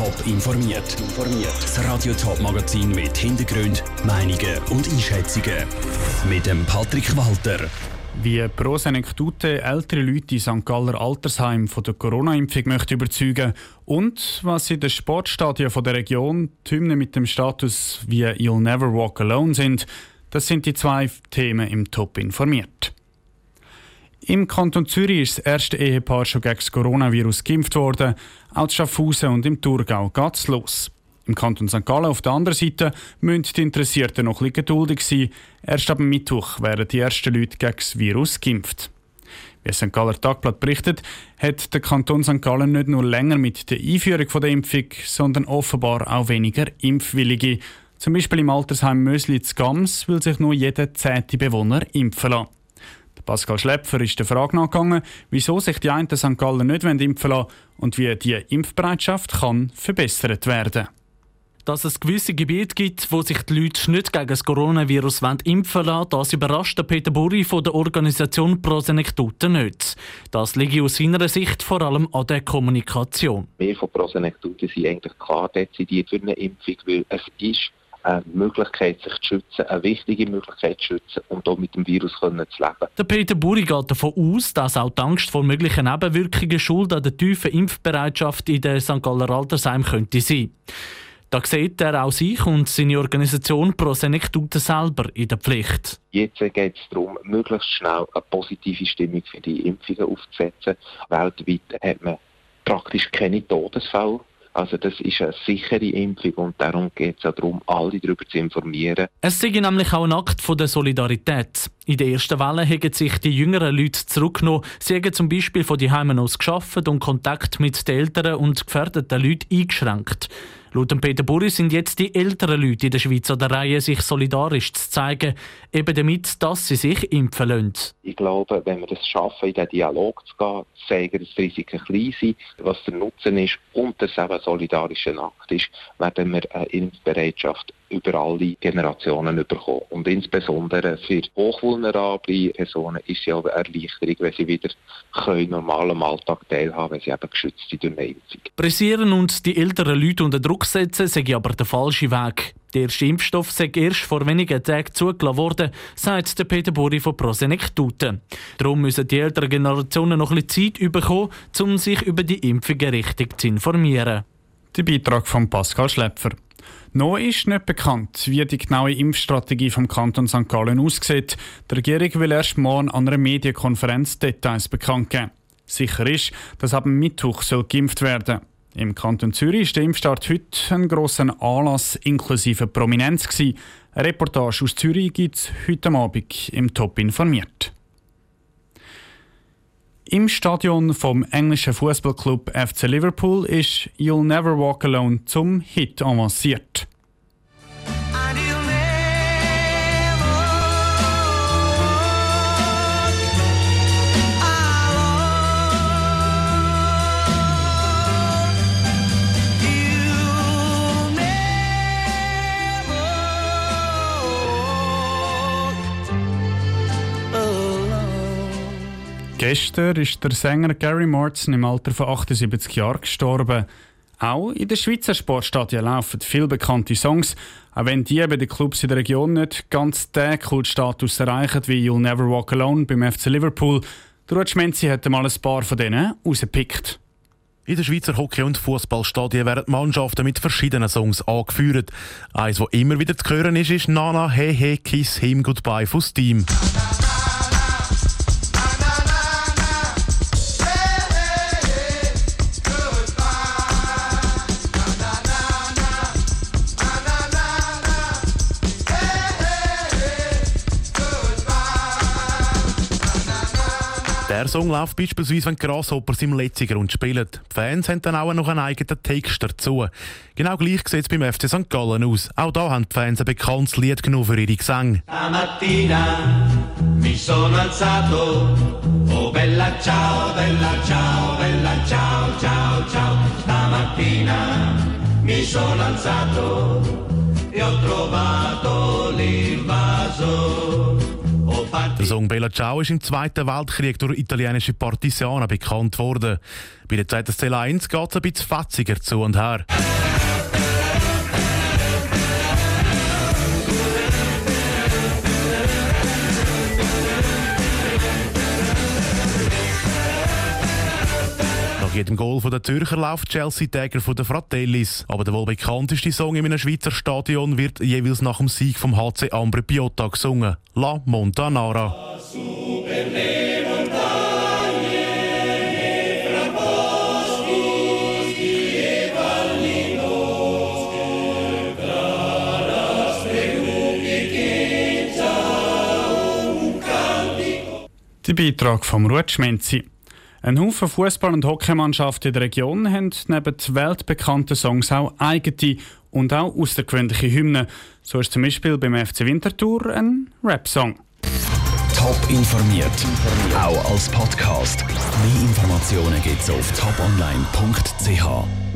Top informiert. Das Radio Top Magazin mit Hintergrund, Meinungen und Einschätzungen mit dem Patrick Walter. Wie pro Senektute ältere Leute in St. Galler Altersheim von der Corona-Impfung möchte überzeugen und was in den Sportstadien der Region Hymnen mit dem Status wie You'll Never Walk Alone sind, das sind die zwei Themen im Top informiert. Im Kanton Zürich ist das erste Ehepaar schon gegen das Coronavirus geimpft worden. Auch in Schaffhausen und im Thurgau geht es los. Im Kanton St. Gallen auf der anderen Seite müssen die Interessierten noch ein geduldig sein. Erst ab Mittwoch werden die ersten Leute gegen das Virus geimpft. Wie St. Galler Tagblatt berichtet, hat der Kanton St. Gallen nicht nur länger mit der Einführung der Impfung, sondern offenbar auch weniger Impfwillige. Zum Beispiel im Altersheim Mösli zu Gams will sich nur jeder zehnte Bewohner impfen lassen. Pascal Schläpfer ist der Frage nachgegangen, wieso sich die einen St. Gallen nicht impfen lassen und wie die Impfbereitschaft kann verbessert werden dass es gewisse Gebiete gibt, wo sich die Leute nicht gegen das Coronavirus impfen lassen das überrascht Peter Burri von der Organisation Prosenektute nicht. Das liegt aus seiner Sicht vor allem an der Kommunikation. Wir von Prosenektute sind eigentlich klar dezidiert für eine Impfung, weil es ist eine Möglichkeit, sich zu schützen, eine wichtige Möglichkeit zu schützen und auch mit dem Virus können zu leben. Der Peter Buri geht davon aus, dass auch die Angst vor möglichen Nebenwirkungen schuld an der tiefen Impfbereitschaft in der St. Galler Altersheim könnte sein. Da sieht er auch sich und seine Organisation Pro Senectute selber in der Pflicht. Jetzt geht es darum, möglichst schnell eine positive Stimmung für die Impfungen aufzusetzen. Weltweit hat man praktisch keine Todesfälle also das ist eine sichere Impfung und darum geht es auch darum, alle darüber zu informieren. Es sei nämlich auch ein Akt von der Solidarität. In der ersten Welle haben sich die jüngeren Leute zurückgenommen. Sie haben zum Beispiel von die Heimen aus geschafft und Kontakt mit den älteren und gefährdeten Leuten eingeschränkt. Laut Peter Burri sind jetzt die älteren Leute in der Schweiz an der Reihe, sich solidarisch zu zeigen, eben damit, dass sie sich impfen lassen. Ich glaube, wenn wir es schaffen, in den Dialog zu gehen, zu zeigen, dass die Risiken klein sind, was der Nutzen ist und dass es eben ein solidarischer Akt ist, werden wir eine Impfbereitschaft über alle Generationen bekommen. Und insbesondere für hochvulnerable Personen ist es ja eine Erleichterung, wenn sie wieder können normal Alltag teilhaben können, wenn sie eben geschützt sind durch eine Impfung. Pressieren und die älteren Leute unter Druck setzen, sei aber der falsche Weg. Der erste Impfstoff sei erst vor wenigen Tagen zugelassen worden, sagt der Peter Buri von Prosenektute. Darum müssen die älteren Generationen noch bisschen Zeit bekommen, um sich über die Impfungen richtig zu informieren. Der Beitrag von Pascal Schläpfer. Noch ist nicht bekannt, wie die genaue Impfstrategie vom Kanton St. Gallen aussieht. Die Regierung will erst morgen an einer Medienkonferenz Details bekannt geben. Sicher ist, dass ab Mittwoch soll geimpft werden. Im Kanton Zürich ist der Impfstart heute ein grosser Anlass inklusive Prominenz. Eine Reportage aus Zürich gibt es heute Abend im Top informiert. Im Stadion vom englischen Fußballclub FC Liverpool ist You'll Never Walk Alone zum Hit avanciert. Gestern ist der Sänger Gary Morrison im Alter von 78 Jahren gestorben. Auch in den Schweizer Sportstadien laufen viele bekannte Songs, auch wenn die bei den Clubs in der Region nicht ganz den Kultstatus erreichen wie You'll Never Walk Alone beim FC Liverpool. Der Rutsch hat mal ein paar von denen rausgepickt. In den Schweizer Hockey- und Fußballstadien werden Mannschaften mit verschiedenen Songs angeführt. Eins, das immer wieder zu hören ist, ist Nana Hey Hey Kiss Him Goodbye von Steam. Der Song läuft beispielsweise, wenn Grasshoppers im letzten Grund spielen. Die Fans haben dann auch noch einen eigenen Text dazu. Genau gleich sieht es beim FC St. Gallen aus. Auch da haben die Fans ein bekanntes Lied genommen für ihre Gesänge. Stamattina mi sono alzato, oh bella ciao, bella ciao, bella ciao, ciao, ciao. Stamattina mi sono alzato e ho trovato l'invaso. Der Song Bella Ciao ist im Zweiten Weltkrieg durch italienische Partisanen bekannt worden. Bei der ZSC 1 geht es ein bisschen fetziger zu und her. Jedem Goal der Zürcher läuft Chelsea Dagger von den Fratellis. Aber der wohl bekannteste Song in einem Schweizer Stadion wird jeweils nach dem Sieg vom HC Ambre Piotta gesungen. La Montanara. Der Beitrag vom Rutschmenzi. Ein Haufen Fußball- und Hockeymannschaften in der Region haben neben weltbekannten Songs auch eigene und auch außergewöhnliche Hymnen. So ist zum Beispiel beim FC Winterthur ein Rap-Song. Top informiert, auch als Podcast. Mehr Informationen gibt's auf toponline.ch.